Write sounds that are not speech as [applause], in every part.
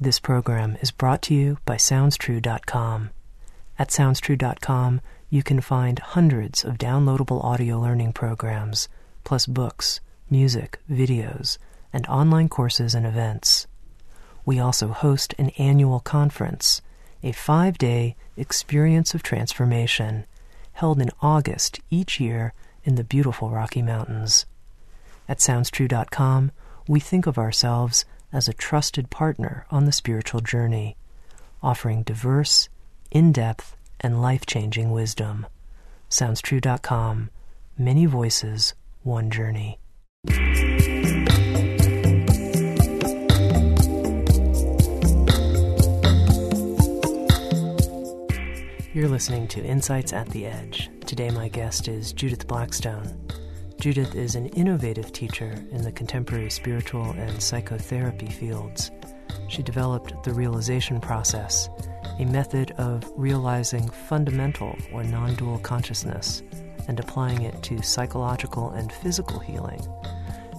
This program is brought to you by SoundsTrue.com. At SoundsTrue.com, you can find hundreds of downloadable audio learning programs, plus books, music, videos, and online courses and events. We also host an annual conference, a five day experience of transformation, held in August each year in the beautiful Rocky Mountains. At SoundsTrue.com, we think of ourselves as a trusted partner on the spiritual journey, offering diverse, in depth, and life changing wisdom. SoundsTrue.com. Many voices, one journey. You're listening to Insights at the Edge. Today, my guest is Judith Blackstone. Judith is an innovative teacher in the contemporary spiritual and psychotherapy fields. She developed the realization process, a method of realizing fundamental or non dual consciousness and applying it to psychological and physical healing.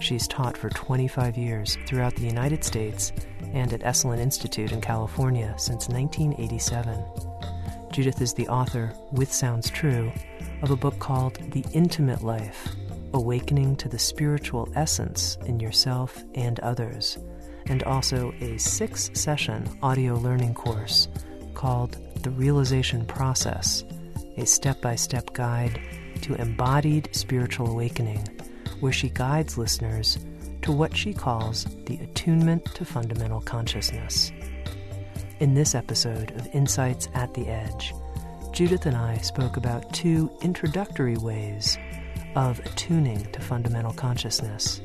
She's taught for 25 years throughout the United States and at Esalen Institute in California since 1987. Judith is the author, with Sounds True, of a book called The Intimate Life Awakening to the Spiritual Essence in Yourself and Others, and also a six session audio learning course called The Realization Process, a step by step guide to embodied spiritual awakening, where she guides listeners to what she calls the attunement to fundamental consciousness. In this episode of Insights at the Edge, Judith and I spoke about two introductory ways of attuning to fundamental consciousness,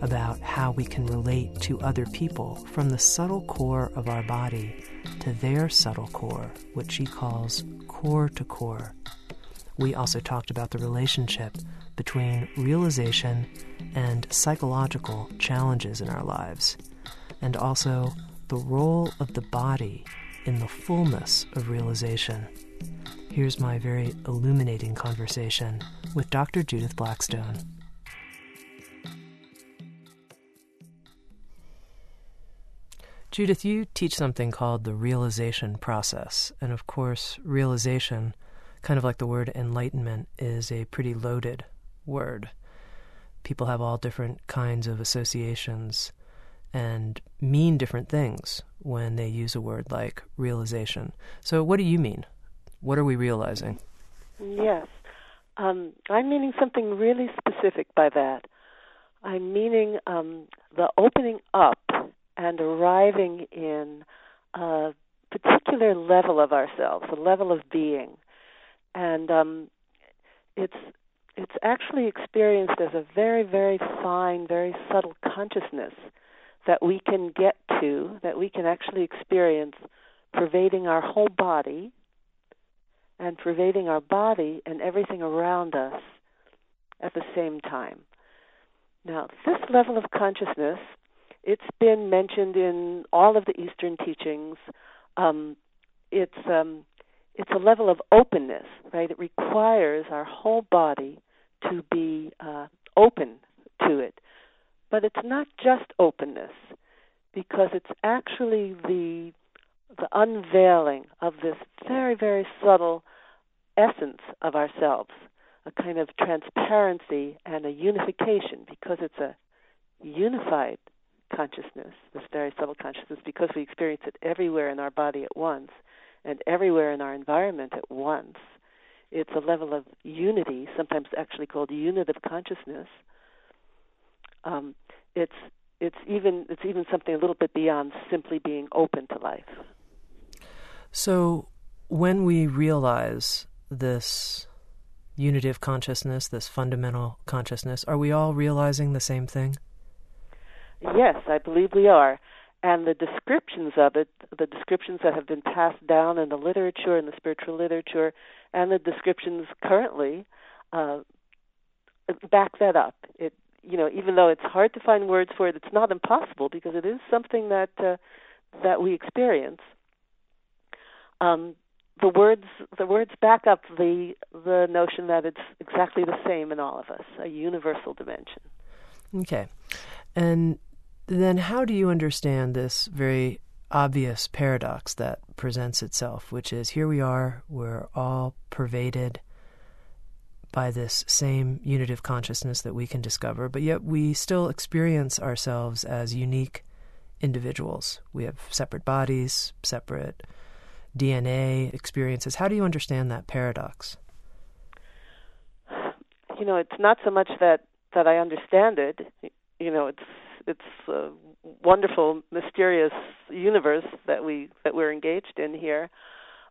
about how we can relate to other people from the subtle core of our body to their subtle core, which she calls core to core. We also talked about the relationship between realization and psychological challenges in our lives, and also the role of the body in the fullness of realization. Here's my very illuminating conversation with Dr. Judith Blackstone. Judith, you teach something called the realization process. And of course, realization, kind of like the word enlightenment, is a pretty loaded word. People have all different kinds of associations and mean different things when they use a word like realization. So, what do you mean? What are we realizing? Yes. Um, I'm meaning something really specific by that. I'm meaning um, the opening up and arriving in a particular level of ourselves, a level of being, and um, it's it's actually experienced as a very, very fine, very subtle consciousness that we can get to, that we can actually experience, pervading our whole body and pervading our body and everything around us at the same time. Now, this level of consciousness, it's been mentioned in all of the Eastern teachings. Um, it's um, it's a level of openness, right? It requires our whole body to be uh, open to it. But it's not just openness, because it's actually the the unveiling of this very, very subtle essence of ourselves, a kind of transparency and a unification, because it's a unified consciousness, this very subtle consciousness, because we experience it everywhere in our body at once and everywhere in our environment at once. It's a level of unity, sometimes actually called unitive consciousness. Um, it's it's even it's even something a little bit beyond simply being open to life. So when we realize this unity of consciousness, this fundamental consciousness, are we all realizing the same thing? Yes, I believe we are. And the descriptions of it, the descriptions that have been passed down in the literature, in the spiritual literature, and the descriptions currently, uh, back that up. It you know, even though it's hard to find words for it, it's not impossible because it is something that uh, that we experience. Um, the words the words back up the the notion that it's exactly the same in all of us, a universal dimension. Okay, and then how do you understand this very obvious paradox that presents itself, which is here we are, we're all pervaded by this same unitive consciousness that we can discover, but yet we still experience ourselves as unique individuals. We have separate bodies, separate DNA experiences. How do you understand that paradox? You know, it's not so much that that I understand it. You know, it's it's a wonderful, mysterious universe that we that we're engaged in here.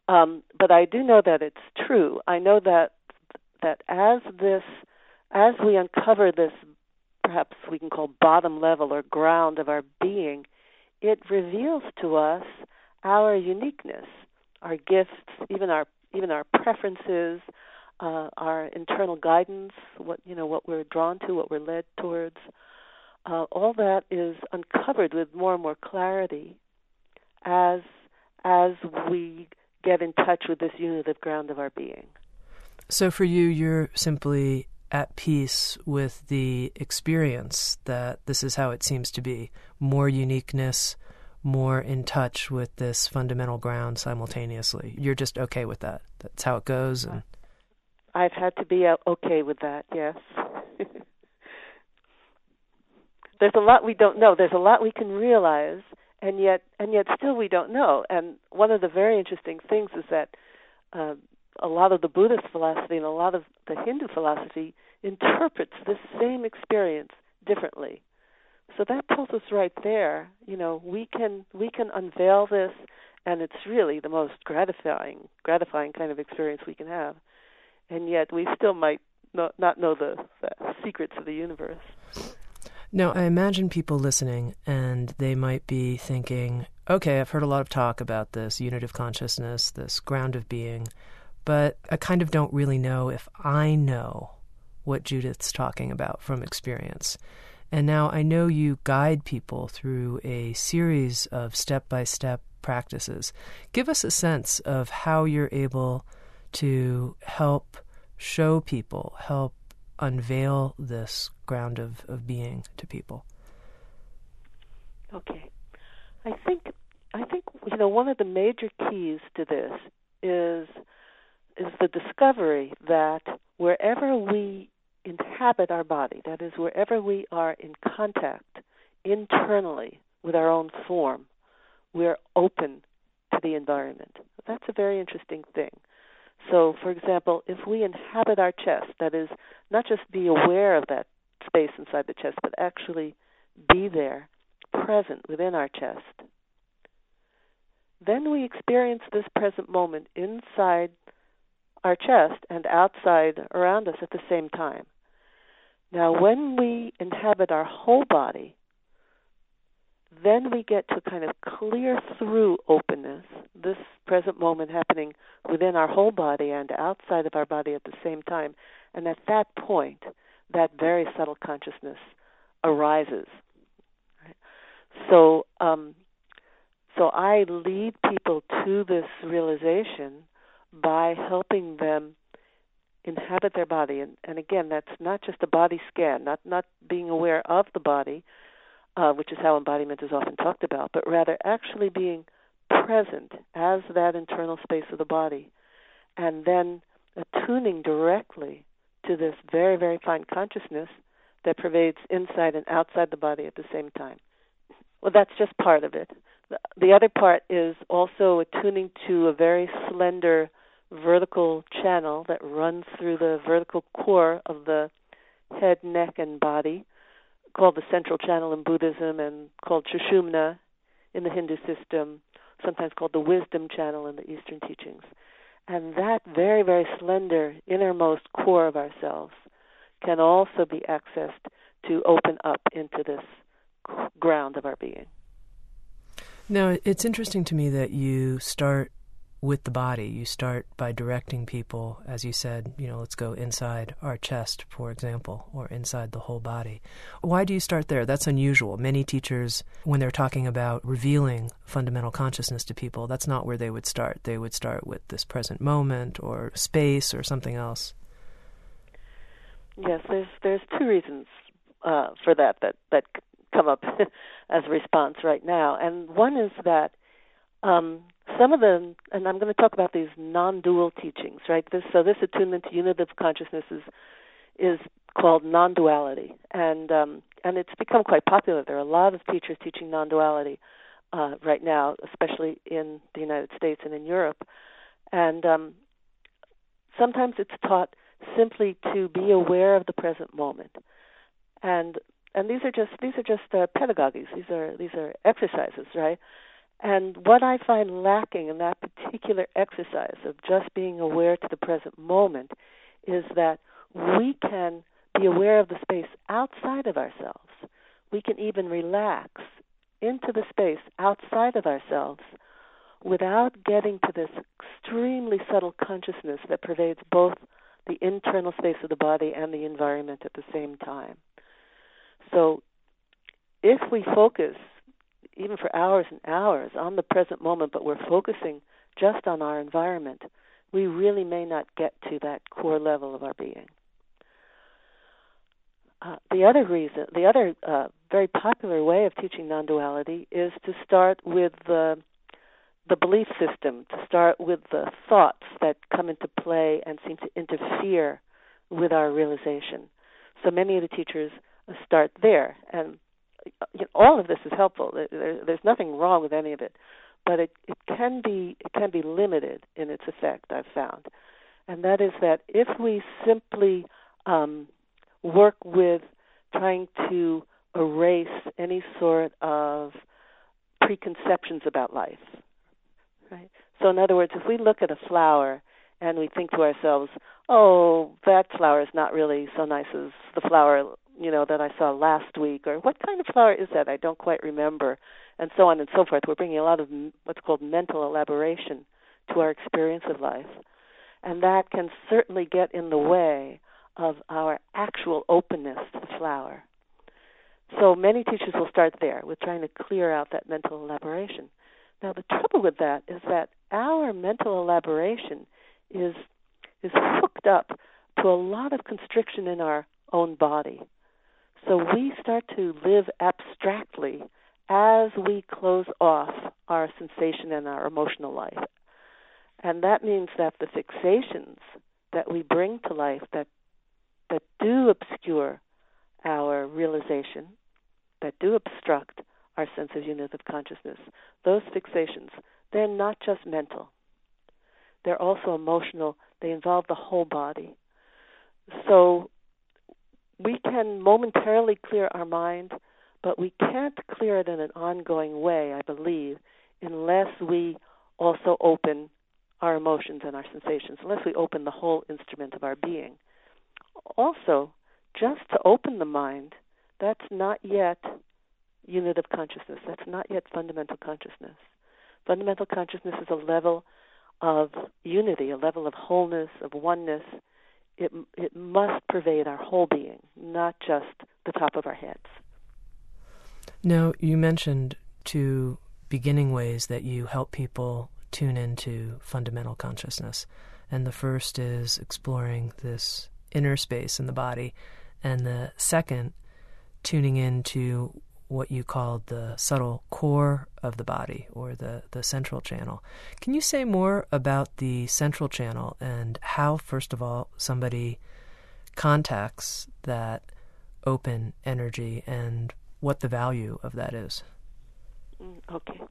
Um, but I do know that it's true. I know that that as this as we uncover this perhaps we can call bottom level or ground of our being, it reveals to us our uniqueness, our gifts, even our even our preferences, uh, our internal guidance, what you know, what we're drawn to, what we're led towards. Uh, all that is uncovered with more and more clarity as as we get in touch with this unitive ground of our being. So for you, you're simply at peace with the experience that this is how it seems to be more uniqueness, more in touch with this fundamental ground simultaneously. You're just okay with that. That's how it goes. And I've had to be okay with that. Yes. [laughs] There's a lot we don't know. There's a lot we can realize, and yet, and yet, still we don't know. And one of the very interesting things is that uh, a lot of the Buddhist philosophy and a lot of the Hindu philosophy interprets this same experience differently. So that tells us right there, you know, we can we can unveil this and it's really the most gratifying gratifying kind of experience we can have. And yet we still might not, not know the, the secrets of the universe. Now, I imagine people listening and they might be thinking, okay, I've heard a lot of talk about this unitive consciousness, this ground of being but I kind of don't really know if I know what Judith's talking about from experience. And now I know you guide people through a series of step by step practices. Give us a sense of how you're able to help show people, help unveil this ground of, of being to people. Okay. I think I think you know one of the major keys to this is is the discovery that wherever we inhabit our body, that is, wherever we are in contact internally with our own form, we're open to the environment. That's a very interesting thing. So, for example, if we inhabit our chest, that is, not just be aware of that space inside the chest, but actually be there, present within our chest, then we experience this present moment inside our chest and outside around us at the same time. Now, when we inhabit our whole body, then we get to kind of clear through openness, this present moment happening within our whole body and outside of our body at the same time. And at that point, that very subtle consciousness arises. So, um, so I lead people to this realization by helping them inhabit their body. And, and again that's not just a body scan not not being aware of the body uh, which is how embodiment is often talked about but rather actually being present as that internal space of the body and then attuning directly to this very very fine consciousness that pervades inside and outside the body at the same time. Well that's just part of it. The other part is also attuning to a very slender vertical channel that runs through the vertical core of the head, neck, and body, called the central channel in Buddhism and called Sushumna in the Hindu system, sometimes called the wisdom channel in the Eastern teachings. And that very, very slender innermost core of ourselves can also be accessed to open up into this ground of our being. Now, it's interesting to me that you start with the body. You start by directing people, as you said, you know, let's go inside our chest, for example, or inside the whole body. Why do you start there? That's unusual. Many teachers, when they're talking about revealing fundamental consciousness to people, that's not where they would start. They would start with this present moment or space or something else. Yes, there's there's two reasons uh, for that that that come up [laughs] as a response right now, and one is that um, some of them, and I'm going to talk about these non-dual teachings, right? This, so this attunement to unitive consciousness is, is called non-duality, and um, and it's become quite popular. There are a lot of teachers teaching non-duality uh, right now, especially in the United States and in Europe, and um, sometimes it's taught simply to be aware of the present moment, and and these are just these are just uh, pedagogies. These are these are exercises, right? And what I find lacking in that particular exercise of just being aware to the present moment is that we can be aware of the space outside of ourselves. We can even relax into the space outside of ourselves without getting to this extremely subtle consciousness that pervades both the internal space of the body and the environment at the same time. So, if we focus even for hours and hours on the present moment, but we're focusing just on our environment, we really may not get to that core level of our being. Uh, the other reason, the other uh, very popular way of teaching non-duality is to start with the the belief system, to start with the thoughts that come into play and seem to interfere with our realization. So many of the teachers start there, and you know, all of this is helpful. There, there's nothing wrong with any of it, but it, it can be it can be limited in its effect. I've found, and that is that if we simply um, work with trying to erase any sort of preconceptions about life, right? So, in other words, if we look at a flower and we think to ourselves, "Oh, that flower is not really so nice as the flower you know that I saw last week, or what kind of flower is that? I don't quite remember, and so on and so forth. We're bringing a lot of what's called mental elaboration to our experience of life, and that can certainly get in the way of our actual openness to the flower. So many teachers will start there with trying to clear out that mental elaboration. Now the trouble with that is that our mental elaboration is is hooked up to a lot of constriction in our own body. So we start to live abstractly as we close off our sensation and our emotional life. And that means that the fixations that we bring to life that that do obscure our realization, that do obstruct our sense of unitive consciousness, those fixations, they're not just mental. They're also emotional. They involve the whole body. So we can momentarily clear our mind, but we can't clear it in an ongoing way, I believe, unless we also open our emotions and our sensations, unless we open the whole instrument of our being. Also, just to open the mind, that's not yet unitive consciousness. That's not yet fundamental consciousness. Fundamental consciousness is a level of unity, a level of wholeness, of oneness, it it must pervade our whole being, not just the top of our heads. Now, you mentioned two beginning ways that you help people tune into fundamental consciousness. And the first is exploring this inner space in the body, and the second, tuning into what you called the subtle core of the body or the, the central channel. Can you say more about the central channel and how, first of all, somebody contacts that open energy and what the value of that is? Mm, okay.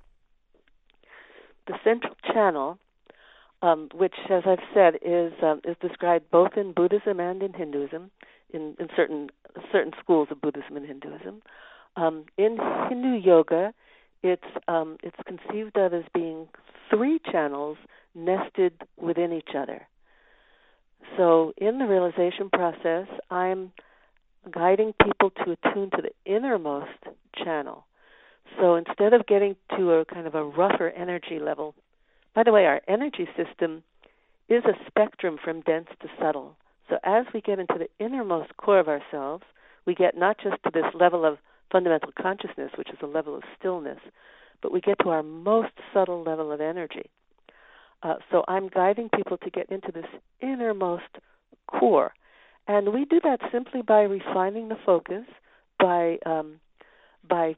The central channel, um, which, as I've said, is um, is described both in Buddhism and in Hinduism, in, in certain certain schools of Buddhism and Hinduism. Um, in Hindu yoga, it's um, it's conceived of as being three channels nested within each other. So in the realization process, I'm guiding people to attune to the innermost channel. So instead of getting to a kind of a rougher energy level, by the way, our energy system is a spectrum from dense to subtle. So as we get into the innermost core of ourselves, we get not just to this level of fundamental consciousness, which is a level of stillness, but we get to our most subtle level of energy. Uh, so I'm guiding people to get into this innermost core. And we do that simply by refining the focus, by um, by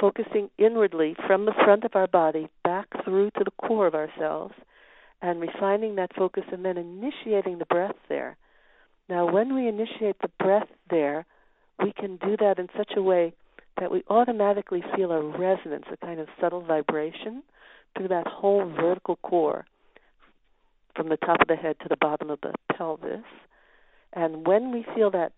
focusing inwardly from the front of our body back through to the core of ourselves and refining that focus and then initiating the breath there. Now, when we initiate the breath there, we can do that in such a way that we automatically feel a resonance, a kind of subtle vibration through that whole vertical core from the top of the head to the bottom of the pelvis. And when we feel that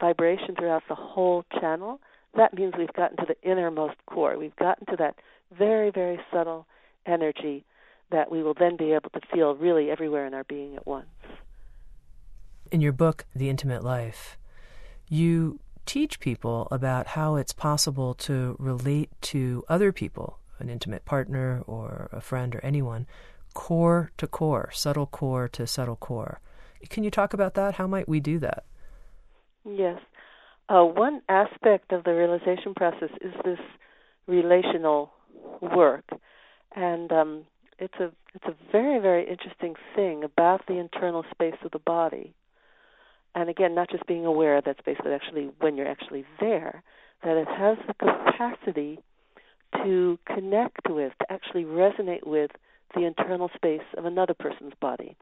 vibration throughout the whole channel, that means we've gotten to the innermost core. We've gotten to that very, very subtle energy that we will then be able to feel really everywhere in our being at once. In your book, The Intimate Life, you teach people about how it's possible to relate to other people, an intimate partner or a friend or anyone, core to core, subtle core to subtle core. Can you talk about that? How might we do that? Yes. Uh, one aspect of the realization process is this relational work, and um, it's a it's a very very interesting thing about the internal space of the body. And again, not just being aware of that space, but actually when you're actually there, that it has the capacity to connect with, to actually resonate with the internal space of another person's body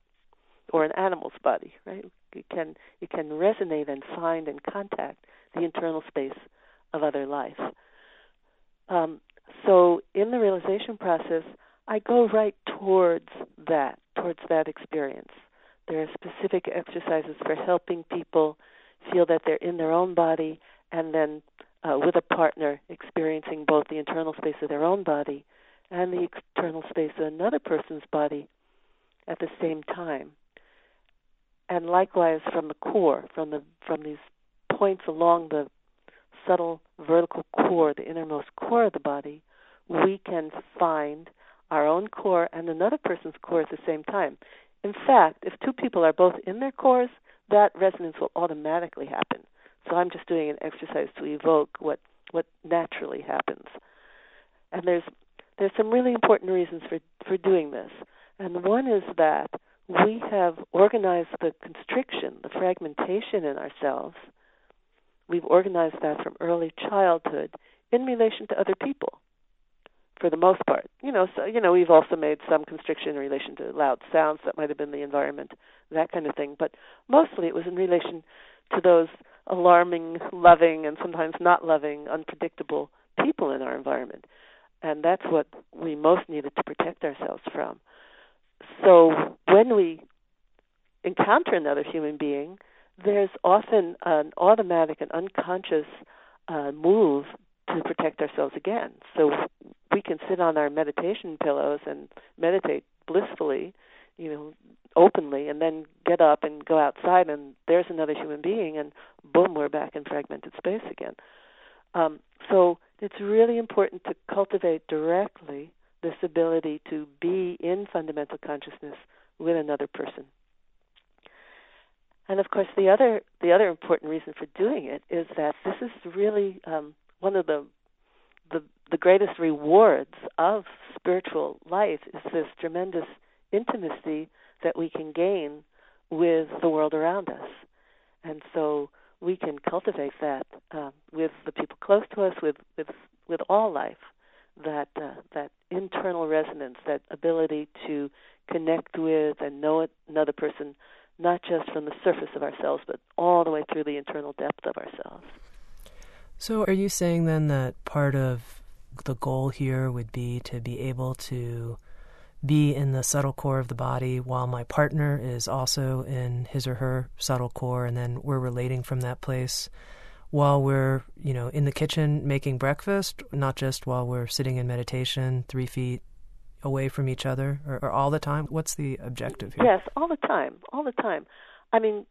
or an animal's body, right? You can you can resonate and find and contact the internal space of other life. Um, so in the realization process, I go right towards that, towards that experience. There are specific exercises for helping people feel that they're in their own body and then uh, with a partner experiencing both the internal space of their own body and the external space of another person's body at the same time. And likewise from the core, from the from these points along the subtle vertical core, the innermost core of the body, we can find our own core and another person's core at the same time. In fact, if two people are both in their cores, that resonance will automatically happen. So I'm just doing an exercise to evoke what what naturally happens. And there's there's some really important reasons for for doing this. And one is that we have organized the constriction, the fragmentation in ourselves. We've organized that from early childhood in relation to other people for the most part. You know, so you know, we've also made some constriction in relation to loud sounds that might have been the environment, that kind of thing. But mostly it was in relation to those alarming, loving, and sometimes not loving, unpredictable people in our environment. And that's what we most needed to protect ourselves from. So when we encounter another human being, there's often an automatic and unconscious uh, move to protect ourselves again. So we can sit on our meditation pillows and meditate blissfully, you know, openly, and then get up and go outside, and there's another human being, and boom, we're back in fragmented space again. Um, so it's really important to cultivate directly this ability to be in fundamental consciousness with another person. And of course, the other the other important reason for doing it is that this is really um, one of the the the greatest rewards of spiritual life is this tremendous intimacy that we can gain with the world around us, and so we can cultivate that uh, with the people close to us, with with with all life, that uh, that internal resonance, that ability to connect with and know another person, not just from the surface of ourselves, but all the way through the internal depth of ourselves. So, are you saying then that part of the goal here would be to be able to be in the subtle core of the body while my partner is also in his or her subtle core, and then we're relating from that place while we're, you know, in the kitchen making breakfast, not just while we're sitting in meditation three feet away from each other, or, or all the time? What's the objective here? Yes, all the time, all the time. I mean,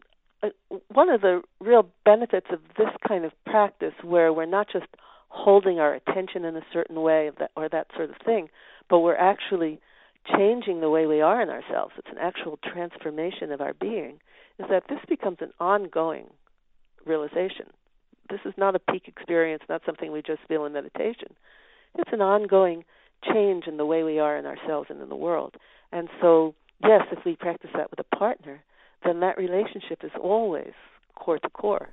Uh, one of the real benefits of this kind of practice where we're not just holding our attention in a certain way that, or that sort of thing, but we're actually changing the way we are in ourselves. It's an actual transformation of our being. Is that this becomes an ongoing realization. This is not a peak experience, not something we just feel in meditation. It's an ongoing change in the way we are in ourselves and in the world. And so, yes, if we practice that with a partner, then that relationship is always core to core.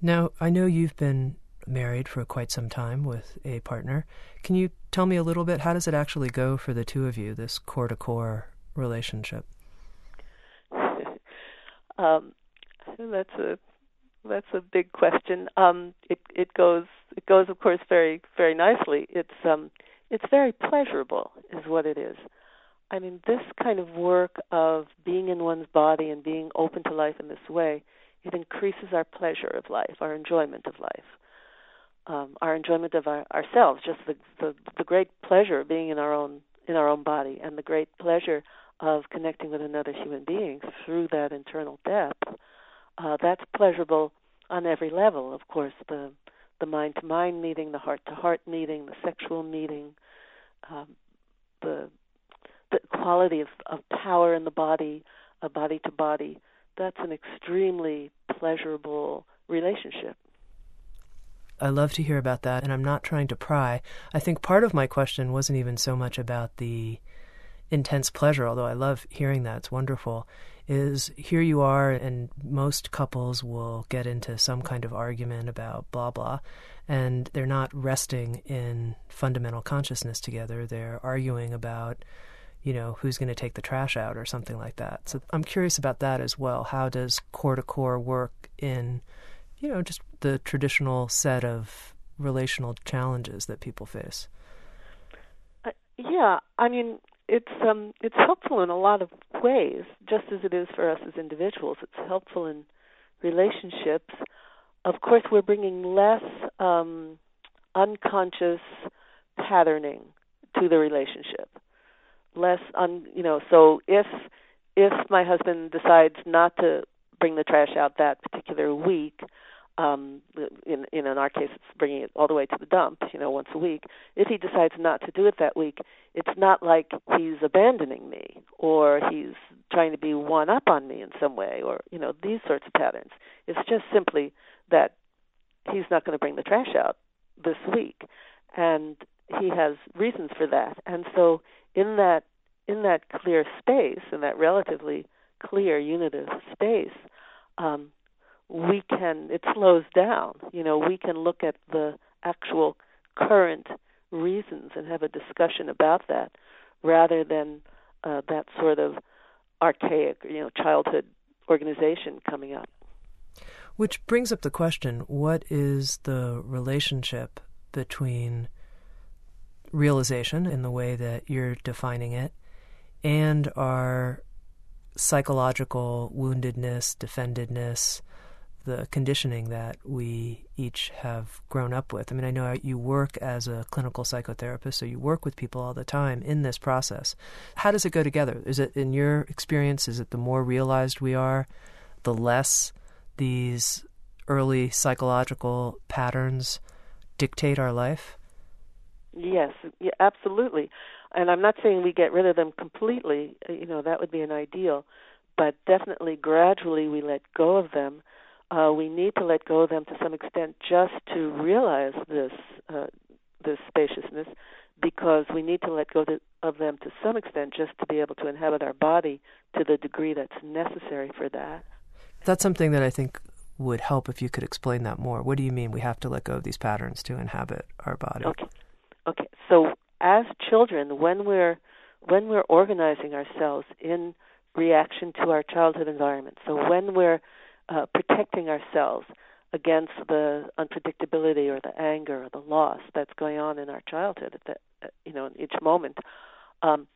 Now, I know you've been married for quite some time with a partner. Can you tell me a little bit? How does it actually go for the two of you, this core to core relationship? [laughs] um, that's a that's a big question. Um, it it goes it goes of course very very nicely. It's um it's very pleasurable is what it is. I mean this kind of work of being in one's body and being open to life in this way, it increases our pleasure of life, our enjoyment of life. Um, our enjoyment of our, ourselves, just the, the the great pleasure of being in our own in our own body, and the great pleasure of connecting with another human being through that internal depth uh, that's pleasurable on every level. Of course, the the mind to mind meeting, the heart to heart meeting, the sexual meeting, um, the quality of, of power in the body, a body to body. That's an extremely pleasurable relationship. I love to hear about that, and I'm not trying to pry. I think part of my question wasn't even so much about the intense pleasure, although I love hearing that. It's wonderful is here you are, and most couples will get into some kind of argument about blah blah, and they're not resting in fundamental consciousness together. They're arguing about, you know, who's going to take the trash out or something like that. So I'm curious about that as well. How does core to core work in, you know, just the traditional set of relational challenges that people face? Uh, yeah, I mean, it's um it's helpful in a lot of ways, just as it is for us as individuals. It's helpful in relationships. Of course, we're bringing less um, unconscious patterning to the relationship. Less un, you know. So if if my husband decides not to bring the trash out that particular week, um in in in our case it's bringing it all the way to the dump you know once a week if he decides not to do it that week it's not like he's abandoning me or he's trying to be one up on me in some way or you know these sorts of patterns it's just simply that he's not going to bring the trash out this week and he has reasons for that and so in that in that clear space in that relatively clear unitive space um we can it slows down. You know we can look at the actual current reasons and have a discussion about that rather than uh, that sort of archaic you know childhood organization coming up. Which brings up the question what is the relationship between realization in the way that you're defining it and our psychological woundedness defendedness the conditioning that we each have grown up with. I mean, I know you work as a clinical psychotherapist, so you work with people all the time in this process. How does it go together? Is it, in your experience, is it the more realized we are, the less these early psychological patterns dictate our life? Yes, yeah, absolutely. And I'm not saying we get rid of them completely, you know, that would be an ideal, but definitely gradually we let go of them uh, we need to let go of them to some extent just to realize this uh, this spaciousness, because we need to let go to, of them to some extent just to be able to inhabit our body to the degree that's necessary for that. That's something that I think would help if you could explain that more. What do you mean we have to let go of these patterns to inhabit our body? Okay. Okay. So as children, when we're when we're organizing ourselves in reaction to our childhood environment, so when we're uh, protecting ourselves against the unpredictability or the anger or the loss that's going on in our childhood at the, uh, you know in each moment um,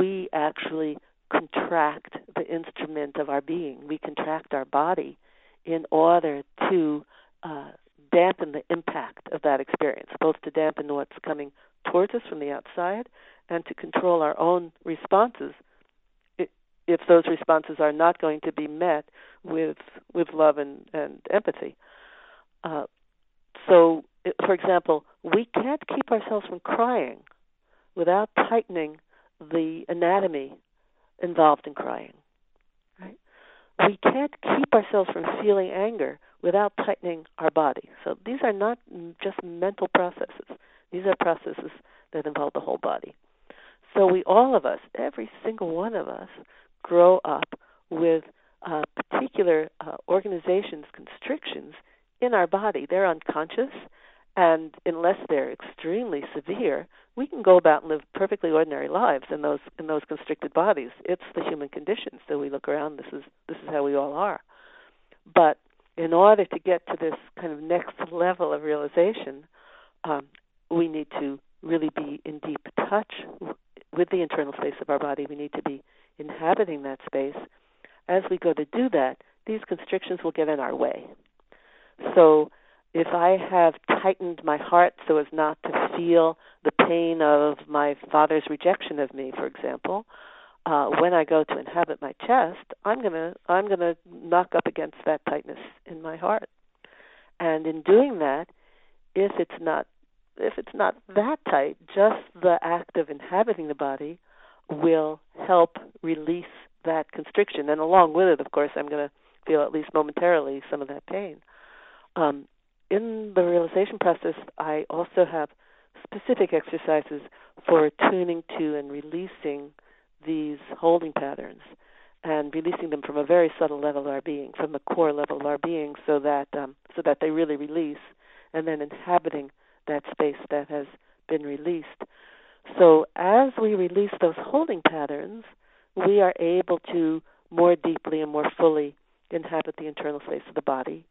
we actually contract the instrument of our being we contract our body in order to uh, dampen the impact of that experience both to dampen what's coming towards us from the outside and to control our own responses if those responses are not going to be met with with love and, and empathy. Uh, so, for example, we can't keep ourselves from crying without tightening the anatomy involved in crying. Right? We can't keep ourselves from feeling anger without tightening our body. So these are not just mental processes. These are processes that involve the whole body. So we all of us, every single one of us, grow up with uh, particular uh, organizations' constrictions in our body. They're unconscious, and unless they're extremely severe, we can go about and live perfectly ordinary lives in those in those constricted bodies. It's the human condition. So we look around. This is this is how we all are. But in order to get to this kind of next level of realization, um, we need to really be in deep touch with the internal space of our body. We need to be inhabiting that space. As we go to do that, these constrictions will get in our way. So if I have tightened my heart so as not to feel the pain of my father's rejection of me, for example, uh, when I go to inhabit my chest, I'm gonna I'm gonna knock up against that tightness in my heart. And in doing that, if it's not if it's not that tight, just the act of inhabiting the body will help release that constriction. And along with it, of course, I'm going to feel at least momentarily some of that pain. Um, in the realization process, I also have specific exercises for tuning to and releasing these holding patterns and releasing them from a very subtle level of our being, from the core level of our being, so that um, so that they really release, and then inhabiting that space that has been released. So as we release those holding patterns, we are able to more deeply and more fully inhabit the internal space of the body,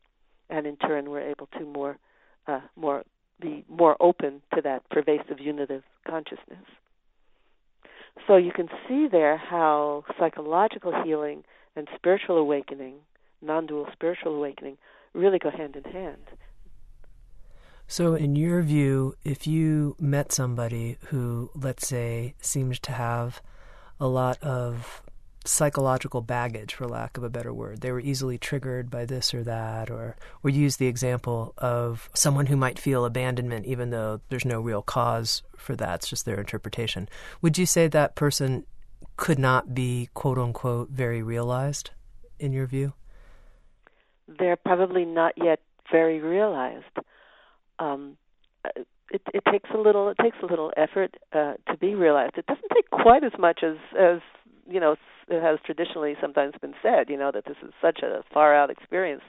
and in turn, we're able to more, uh, more be more open to that pervasive unitive consciousness. So you can see there how psychological healing and spiritual awakening, non-dual spiritual awakening, really go hand in hand. So, in your view, if you met somebody who, let's say, seems to have a lot of psychological baggage, for lack of a better word. They were easily triggered by this or that, or or use the example of someone who might feel abandonment, even though there's no real cause for that. It's just their interpretation. Would you say that person could not be quote unquote very realized, in your view? They're probably not yet very realized. Um, it, it takes a little it takes a little effort uh, to be realized. It doesn't take quite as much as as you know it has traditionally sometimes been said. You know that this is such a far out experience,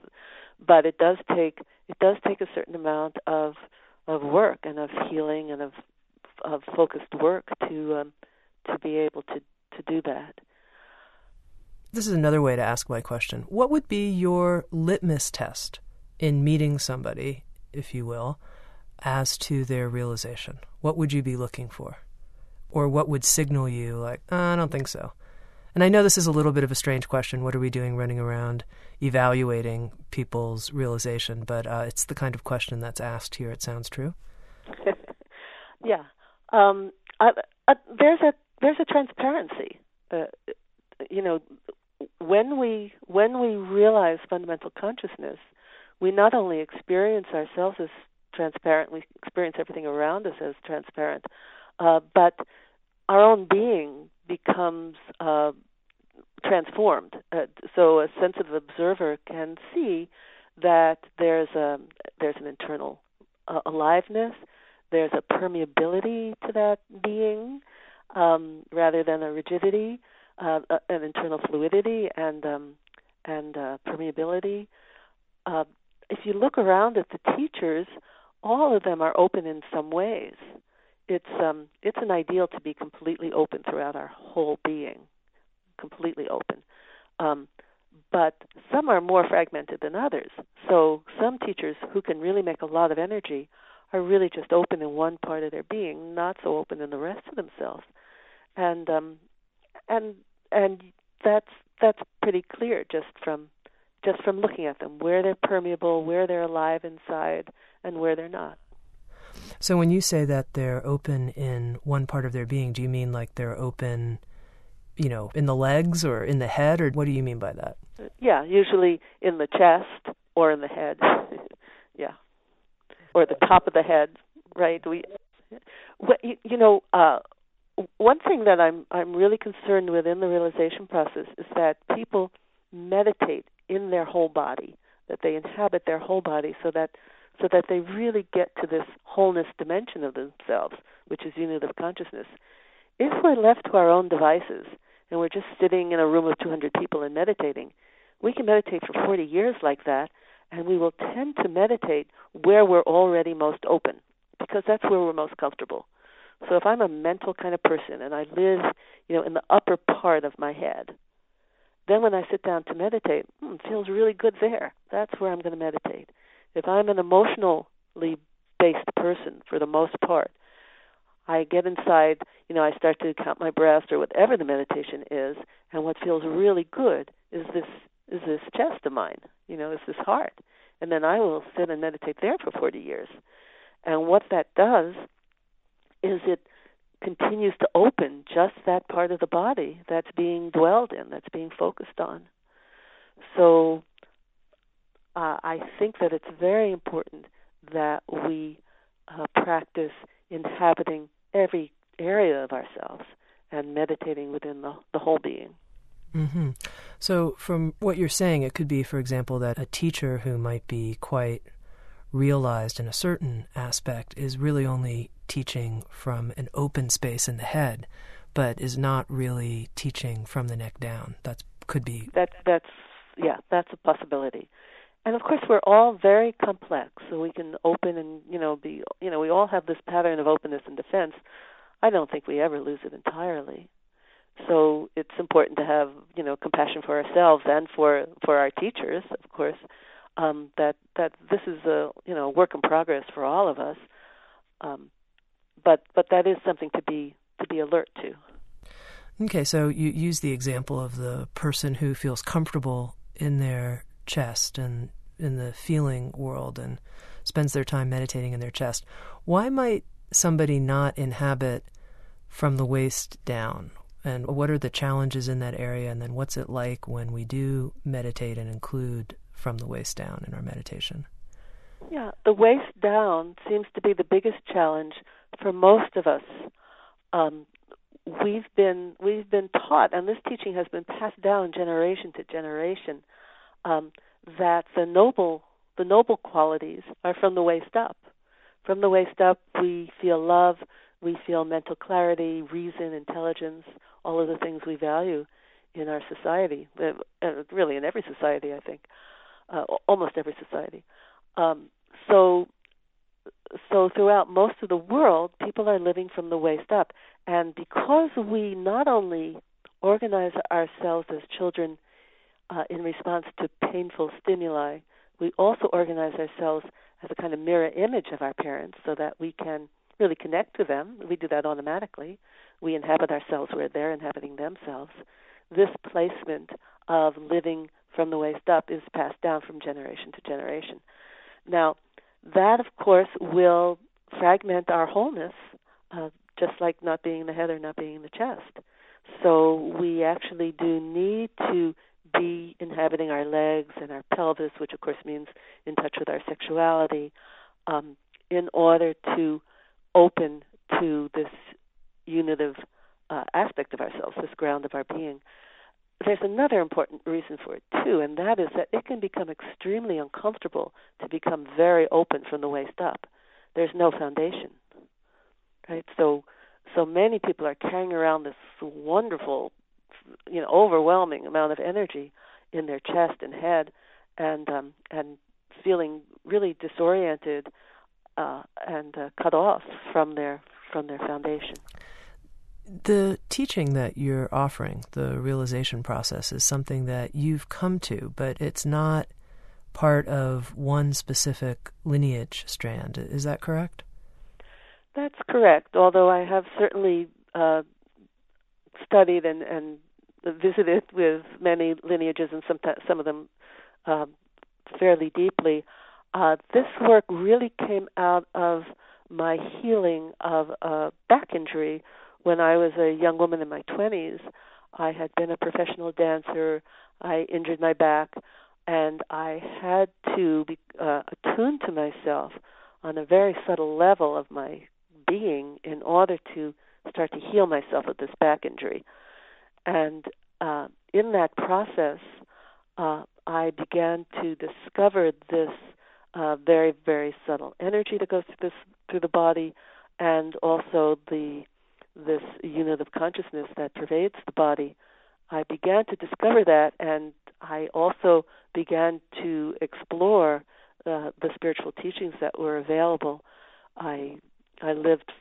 but it does take it does take a certain amount of of work and of healing and of of focused work to um, to be able to to do that. This is another way to ask my question. What would be your litmus test in meeting somebody, if you will, as to their realization? What would you be looking for? Or what would signal you, like, oh, I don't think so? And I know this is a little bit of a strange question. What are we doing running around evaluating people's realization? But uh, it's the kind of question that's asked here. It Sounds True. [laughs] yeah. Um, uh, uh, there's a there's a transparency. Uh, you know, when we when we realize fundamental consciousness, we not only experience ourselves as transparent. We experience everything around us as transparent, uh, but our own being becomes uh, transformed. Uh, so a sensitive observer can see that there's a there's an internal uh, aliveness, there's a permeability to that being, um, rather than a rigidity, uh, an internal fluidity and um, and uh, permeability. Uh, if you look around at the teachers, all of them are open in some ways. It's um, it's an ideal to be completely open throughout our whole being, completely open. Um, but some are more fragmented than others. So some teachers who can really make a lot of energy are really just open in one part of their being, not so open in the rest of themselves. And um, and and that's that's pretty clear just from just from looking at them, where they're permeable, where they're alive inside, and where they're not. So when you say that they're open in one part of their being, do you mean like they're open, you know, in the legs or in the head, or what do you mean by that? Yeah, usually in the chest or in the head. [laughs] yeah, or the top of the head, right? We, you know, uh, one thing that I'm I'm really concerned with in the realization process is that people meditate in their whole body, that they inhabit their whole body, so that so that they really get to this wholeness dimension of themselves, which is unity of consciousness. If we're left to our own devices and we're just sitting in a room of 200 people and meditating, we can meditate for 40 years like that, and we will tend to meditate where we're already most open because that's where we're most comfortable. So if I'm a mental kind of person and I live, you know, in the upper part of my head, then when I sit down to meditate, hmm, it feels really good there. That's where I'm going to meditate. If I'm an emotionally based person for the most part, I get inside, you know, I start to count my breaths or whatever the meditation is, and what feels really good is this is this chest of mine, you know, is this heart. And then I will sit and meditate there for 40 years. And what that does is it continues to open just that part of the body that's being dwelled in, that's being focused on. So uh, I think that it's very important that we uh, practice inhabiting every area of ourselves and meditating within the, the whole being. Mm-hmm. So, from what you're saying, it could be, for example, that a teacher who might be quite realized in a certain aspect is really only teaching from an open space in the head, but is not really teaching from the neck down. That could be. That that's yeah, that's a possibility. And of course, we're all very complex, so we can open and you know be you know we all have this pattern of openness and defense. I don't think we ever lose it entirely. So it's important to have you know compassion for ourselves and for for our teachers, of course. Um, that that this is a you know work in progress for all of us. Um, but but that is something to be to be alert to. Okay, so you use the example of the person who feels comfortable in their chest and in the feeling world and spends their time meditating in their chest. Why might somebody not inhabit from the waist down? And what are the challenges in that area? And then what's it like when we do meditate and include from the waist down in our meditation? Yeah, the waist down seems to be the biggest challenge for most of us. Um, we've been we've been taught, and this teaching has been passed down generation to generation, um, that the noble the noble qualities are from the waist up. From the waist up, we feel love, we feel mental clarity, reason, intelligence, all of the things we value in our society, uh, really in every society, I think, uh, almost every society. Um, so, so throughout most of the world, people are living from the waist up, and because we not only organize ourselves as children uh, in response to painful stimuli, we also organize ourselves as a kind of mirror image of our parents so that we can really connect to them. We do that automatically. We inhabit ourselves where they're inhabiting themselves. This placement of living from the waist up is passed down from generation to generation. Now, that of course will fragment our wholeness, uh, just like not being the head or not being the chest. So we actually do need to be inhabiting our legs and our pelvis, which of course means in touch with our sexuality, um, in order to open to this unitive uh, aspect of ourselves, this ground of our being. There's another important reason for it too, and that is that it can become extremely uncomfortable to become very open from the waist up. There's no foundation, right? So, so many people are carrying around this wonderful you know overwhelming amount of energy in their chest and head, and um, and feeling really disoriented uh, and uh, cut off from their from their foundation. The teaching that you're offering, the realization process, is something that you've come to, but it's not part of one specific lineage strand. Is that correct? That's correct. Although I have certainly uh, studied and, and visited with many lineages and some some of them um, fairly deeply. Uh, this work really came out of my healing of a back injury when I was a young woman in my 20s. I had been a professional dancer. I injured my back, and I had to be uh, attuned to myself on a very subtle level of my being in order to start to heal myself of this back injury. And uh, in that process, uh, I began to discover this uh, very, very subtle energy that goes through this through the body, and also the this unitive consciousness that pervades the body. I began to discover that, and I also began to explore uh, the spiritual teachings that were available. I I lived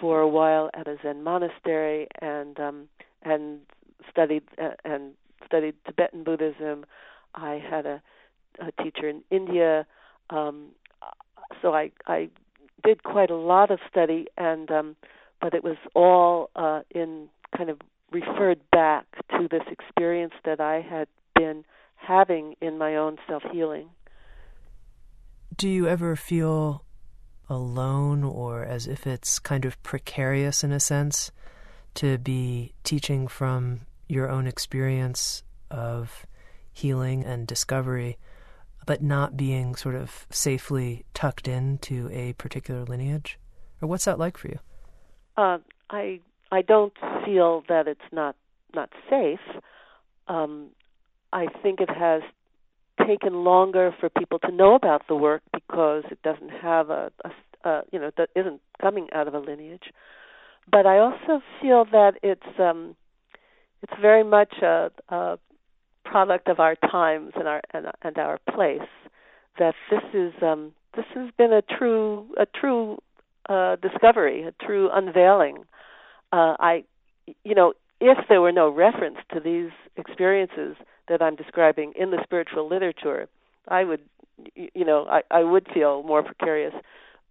for a while at a Zen monastery and um, and studied uh, and studied Tibetan Buddhism. I had a, a teacher in India, um, so I I did quite a lot of study, and um, but it was all uh, in kind of referred back to this experience that I had been having in my own self healing. Do you ever feel alone or as if it's kind of precarious in a sense to be teaching from your own experience of healing and discovery, but not being sort of safely tucked into a particular lineage? Or what's that like for you? Uh, I I don't feel that it's not not safe. Um, I think it has taken longer for people to know about the work because it doesn't have a, a, a you know that isn't coming out of a lineage. But I also feel that it's um, it's very much a, a product of our times and our and, and our place. That this is um, this has been a true a true uh, discovery, a true unveiling. Uh, I, you know, if there were no reference to these experiences that I'm describing in the spiritual literature, I would, you know, I, I would feel more precarious.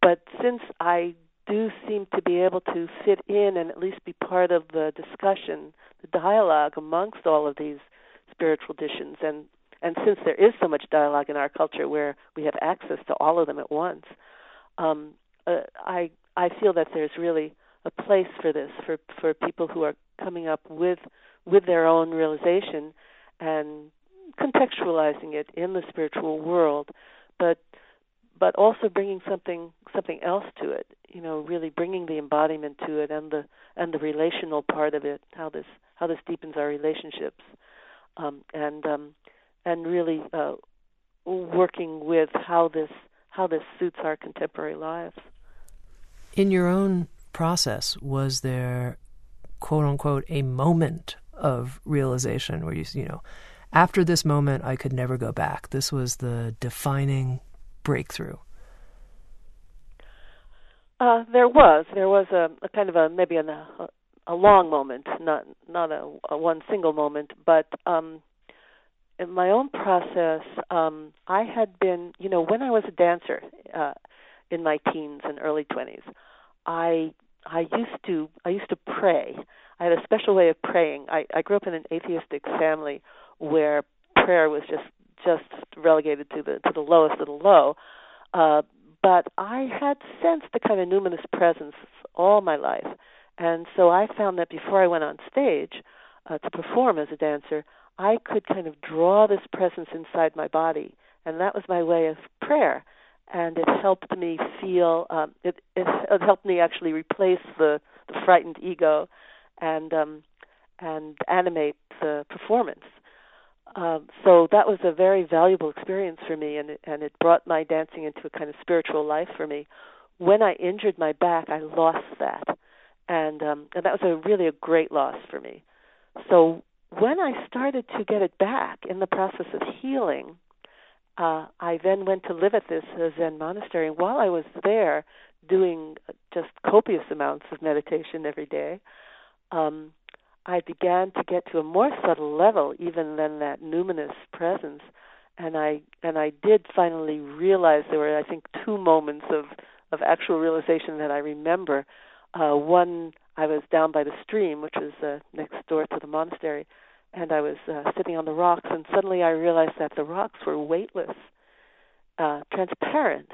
But since I do seem to be able to fit in and at least be part of the discussion, the dialogue amongst all of these spiritual traditions, and and since there is so much dialogue in our culture where we have access to all of them at once, um, uh, I I feel that there's really a place for this for for people who are coming up with with their own realization and contextualizing it in the spiritual world, but but also bringing something something else to it. You know, really bringing the embodiment to it and the and the relational part of it. How this how this deepens our relationships, um, and um, and really uh, working with how this how this suits our contemporary lives. In your own process, was there quote unquote a moment of realization where you you know after this moment I could never go back. This was the defining breakthrough. Uh, there was there was a, a kind of a maybe a, a long moment, not not a, a one single moment, but um, in my own process, um, I had been you know when I was a dancer uh, in my teens and early twenties, I I used to I used to pray I had a special way of praying. I, I grew up in an atheistic family where prayer was just just relegated to the to the lowest of the low. Uh, but I had sensed the kind of numinous presence all my life, and so I found that before I went on stage uh, to perform as a dancer, I could kind of draw this presence inside my body, and that was my way of prayer. And it helped me feel. Um, it, it it helped me actually replace the the frightened ego and um, and animate the performance. Um, so that was a very valuable experience for me, and it, and it brought my dancing into a kind of spiritual life for me. When I injured my back, I lost that, and um, and that was a really a great loss for me. So when I started to get it back in the process of healing, uh, I then went to live at this uh, Zen monastery. And while I was there, doing just copious amounts of meditation every day, um, I began to get to a more subtle level even than that numinous presence, and I and I did finally realize there were I think two moments of of actual realization that I remember. Uh, one, I was down by the stream, which was uh, next door to the monastery, and I was uh, sitting on the rocks, and suddenly I realized that the rocks were weightless, uh, transparent.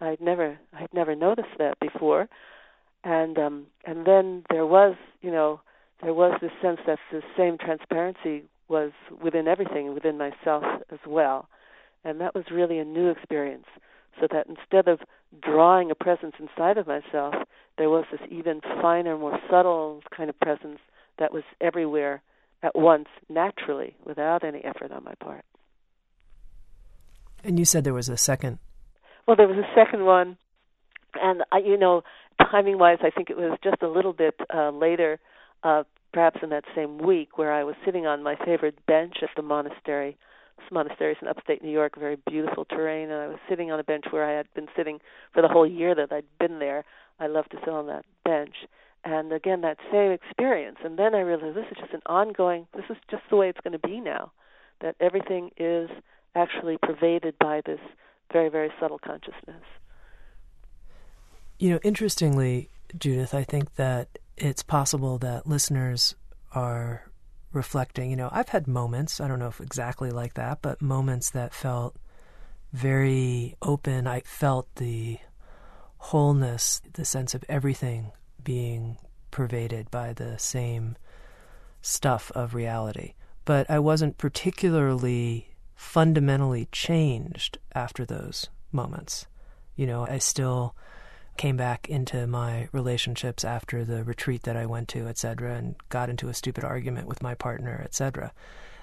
I'd never I'd never noticed that before, and um and then there was you know there was this sense that the same transparency was within everything within myself as well. And that was really a new experience so that instead of drawing a presence inside of myself there was this even finer more subtle kind of presence that was everywhere at once naturally without any effort on my part. And you said there was a second. Well there was a second one and I, you know, timing wise, I think it was just a little bit uh, later, uh, perhaps in that same week, where I was sitting on my favorite bench at the monastery, This monastery is in upstate New York, very beautiful terrain, and I was sitting on a bench where I had been sitting for the whole year that I'd been there. I love to sit on that bench. And again, that same experience. And then I realized this is just an ongoing, this is just the way it's going to be now, that everything is actually pervaded by this very, very subtle consciousness. You know, interestingly, Judith, I think that it's possible that listeners are reflecting. You know, I've had moments, I don't know if exactly like that, but moments that felt very open. I felt the wholeness, the sense of everything being pervaded by the same stuff of reality. But I wasn't particularly fundamentally changed after those moments. You know, I still came back into my relationships after the retreat that I went to, etc., and got into a stupid argument with my partner, etc.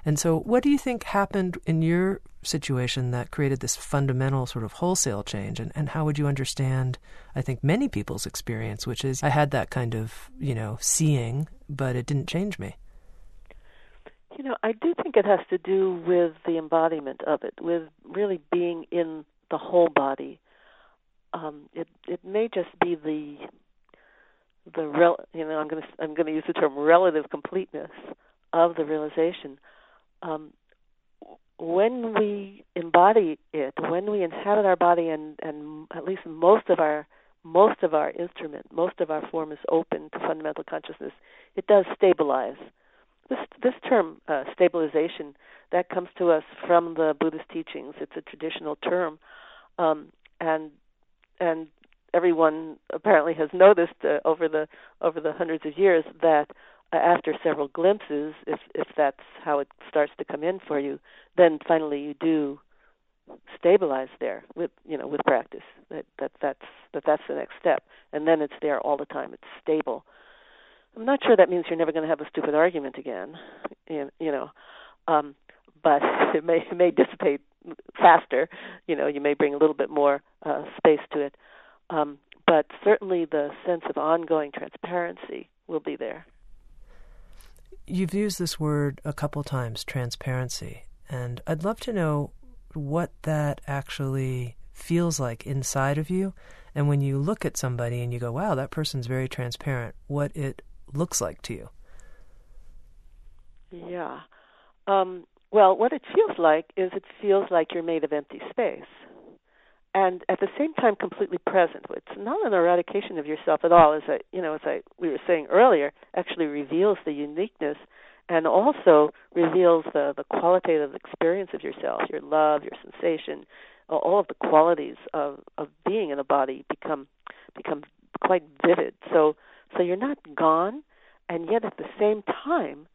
And so, what do you think happened in your situation that created this fundamental sort of wholesale change? And, and how would you understand, I think, many people's experience, which is I had that kind of, you know, seeing, but it didn't change me? You know, I do think it has to do with the embodiment of it, with really being in the whole body um, it it may just be the the rel, you know I'm going to I'm going to use the term relative completeness of the realization. Um, when we embody it, when we inhabit our body, and and at least most of our most of our instrument, most of our form is open to fundamental consciousness. It does stabilize. This this term uh, stabilization that comes to us from the Buddhist teachings. It's a traditional term, um, and and everyone apparently has noticed uh, over the over the hundreds of years that uh, after several glimpses, if if that's how it starts to come in for you, then finally you do stabilize there with you know with practice. That that that's that that's the next step, and then it's there all the time. It's stable. I'm not sure that means you're never going to have a stupid argument again, you know, um, but [laughs] it may it may dissipate faster. You know, you may bring a little bit more uh, space to it, um, but certainly the sense of ongoing transparency will be there. You've used this word a couple times, transparency, and I'd love to know what that actually feels like inside of you. And when you look at somebody and you go, wow, that person's very transparent, what it looks like to you. Yeah. Um, well, what it feels like is it feels like you're made of empty space. And at the same time completely present. It's not an eradication of yourself at all, as I you know, as I we were saying earlier, actually reveals the uniqueness and also reveals the, the qualitative experience of yourself, your love, your sensation, all of the qualities of, of being in a body become become quite vivid. So so you're not gone and yet at the same time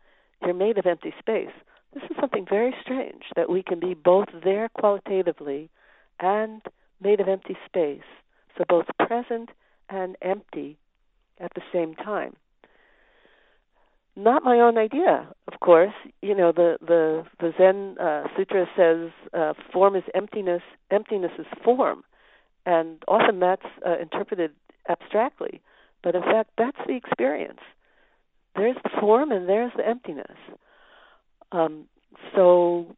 you're made of empty space. This is something very strange that we can be both there qualitatively and made of empty space, so both present and empty at the same time. Not my own idea, of course. You know, the the the Zen uh, Sutra says uh, form is emptiness, emptiness is form, and often that's uh, interpreted abstractly, but in fact that's the experience. There's the form and there's the emptiness. Um, so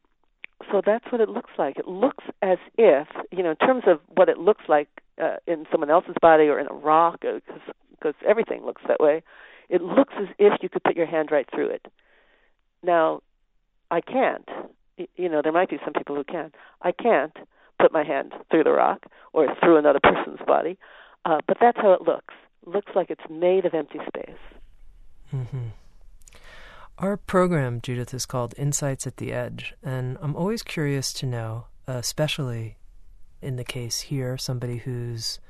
so that's what it looks like. It looks as if, you know, in terms of what it looks like uh, in someone else's body or in a rock, because uh, everything looks that way. It looks as if you could put your hand right through it. Now, I can't. You know, there might be some people who can. I can't put my hand through the rock or through another person's body, uh, but that's how it looks. It looks like it's made of empty space. Mm-hmm. Our program, Judith, is called Insights at the Edge, and I'm always curious to know, uh, especially in the case here, somebody who's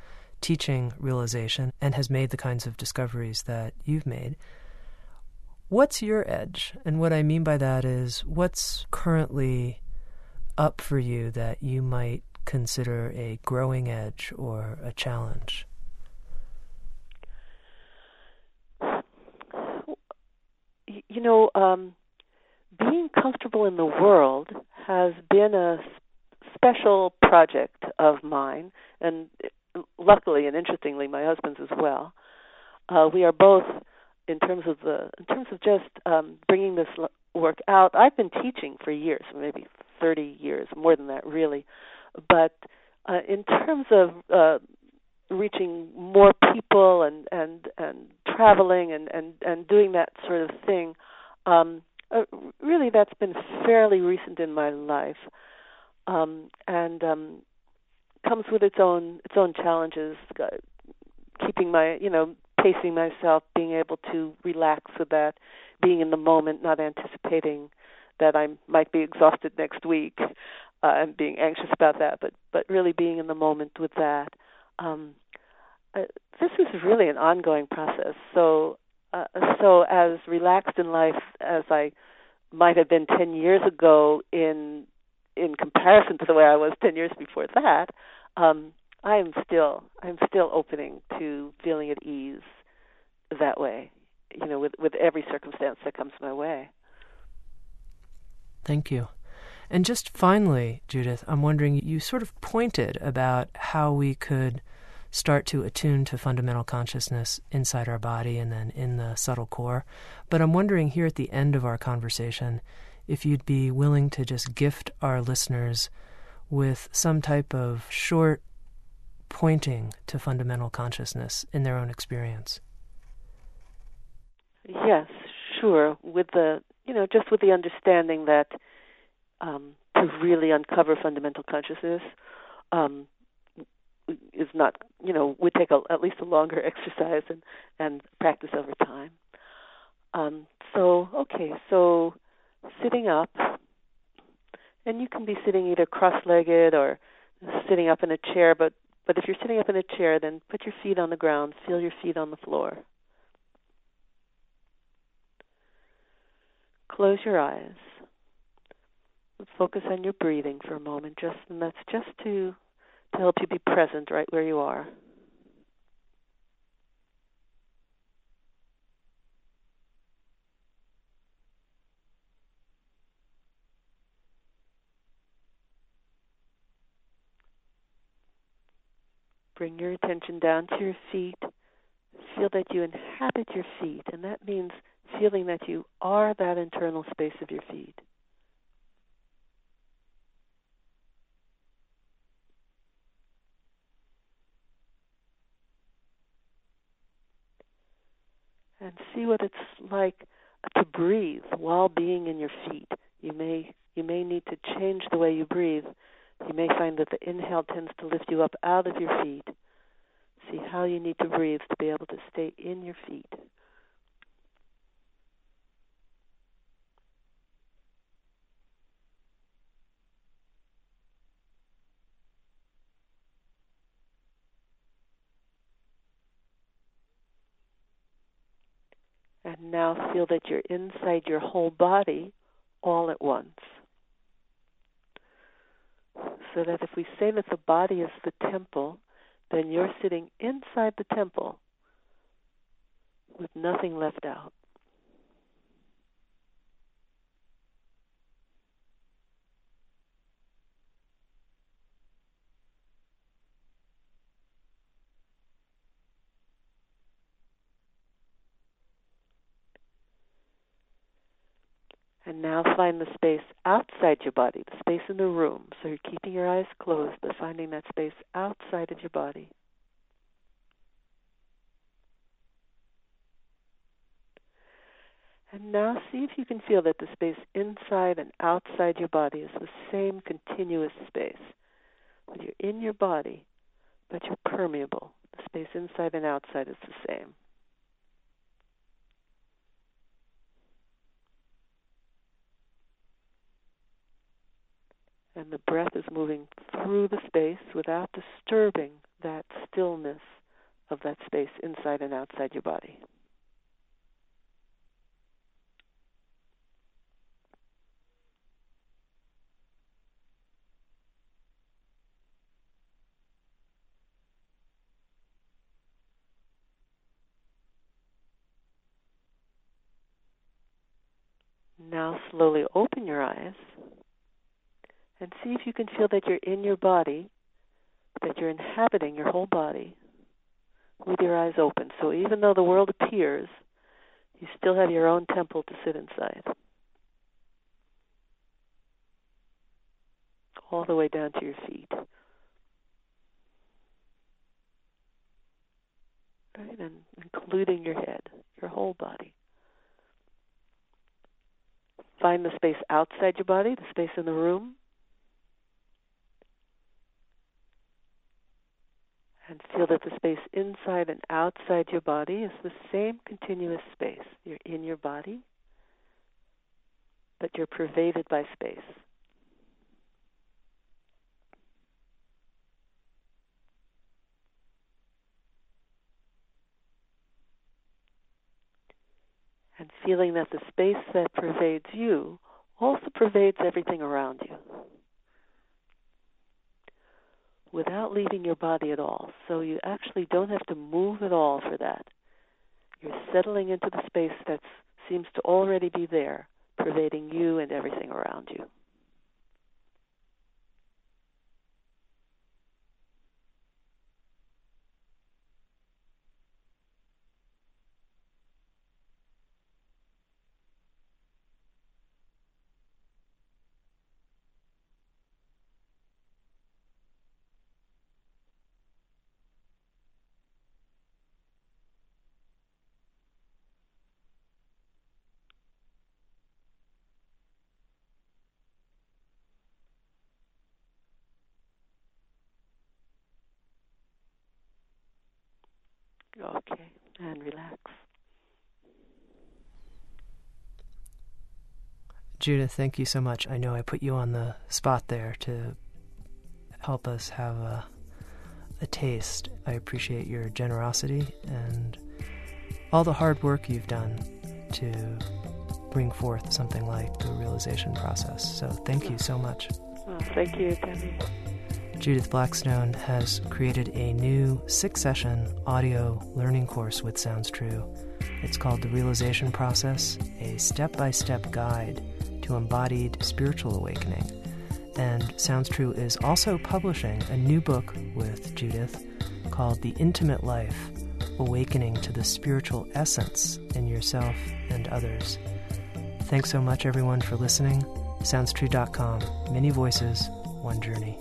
teaching realization and has made the kinds of discoveries that you've made. What's your edge? And what I mean by that is what's currently up for you that you might consider a growing edge or a challenge? You know, um, being comfortable in the world has been a special project of mine, and luckily and interestingly, my husband's as well. Uh, we are both, in terms of the, in terms of just um, bringing this work out. I've been teaching for years, maybe 30 years, more than that, really. But uh, in terms of uh, reaching more people and and and traveling and and and doing that sort of thing, um, uh, really that's been fairly recent in my life, um, and um, comes with its own its own challenges. Uh, keeping my you know pacing myself, being able to relax with that, being in the moment, not anticipating that I might be exhausted next week, uh, and being anxious about that, but but really being in the moment with that. Um, uh, this is really an ongoing process. So uh, so as relaxed in life as I might have been 10 years ago in in comparison to the way I was 10 years before that, um, I am still I'm still opening to feeling at ease that way, you know, with with every circumstance that comes my way. Thank you. And just finally, Judith, I'm wondering you sort of pointed about how we could start to attune to fundamental consciousness inside our body and then in the subtle core. But I'm wondering here at the end of our conversation if you'd be willing to just gift our listeners with some type of short pointing to fundamental consciousness in their own experience. Yes, sure. With the you know just with the understanding that um, to really uncover fundamental consciousness um, is not you know would take a, at least a longer [laughs] exercise and and practice over time. Um, so okay, so sitting up, and you can be sitting either cross-legged or sitting up in a chair, but but if you're sitting up in a chair, then put your feet on the ground, feel your feet on the floor. Close your eyes. Focus on your breathing for a moment, just and that's just to to help you be present right where you are. Bring your attention down to your feet. Feel that you inhabit your feet, and that means feeling that you are that internal space of your feet. And see what it's like to breathe while being in your feet. You may you may need to change the way you breathe you may find that the inhale tends to lift you up out of your feet. See how you need to breathe to be able to stay in your feet. And now feel that you're inside your whole body all at once so that if we say that the body is the temple, then you're sitting inside the temple with nothing left out. And now find the space outside your body, the space in the room. So you're keeping your eyes closed, but finding that space outside of your body. And now see if you can feel that the space inside and outside your body is the same continuous space. When you're in your body, but you're permeable. The space inside and outside is the same. And the breath is moving through the space without disturbing that stillness of that space inside and outside your body. Now slowly open your eyes and see if you can feel that you're in your body, that you're inhabiting your whole body with your eyes open. So even though the world appears, you still have your own temple to sit inside. All the way down to your feet. Right, and including your head, your whole body. Find the space outside your body, the space in the room And feel that the space inside and outside your body is the same continuous space. You're in your body, but you're pervaded by space. and feeling that the space that pervades you also pervades everything around you without leaving your body at all. So you actually don't have to move at all for that. You're settling into the space that seems to already be there, pervading you and everything around you. Okay, and relax. Judith, thank you so much. I know I put you on the spot there to help us have a, a taste. I appreciate your generosity and all the hard work you've done to bring forth something like the realization process. So thank you so much. Well, thank you, Debbie. Judith Blackstone has created a new six session audio learning course with Sounds True. It's called The Realization Process, a step by step guide to embodied spiritual awakening. And Sounds True is also publishing a new book with Judith called The Intimate Life Awakening to the Spiritual Essence in Yourself and Others. Thanks so much, everyone, for listening. SoundsTrue.com. Many voices, one journey.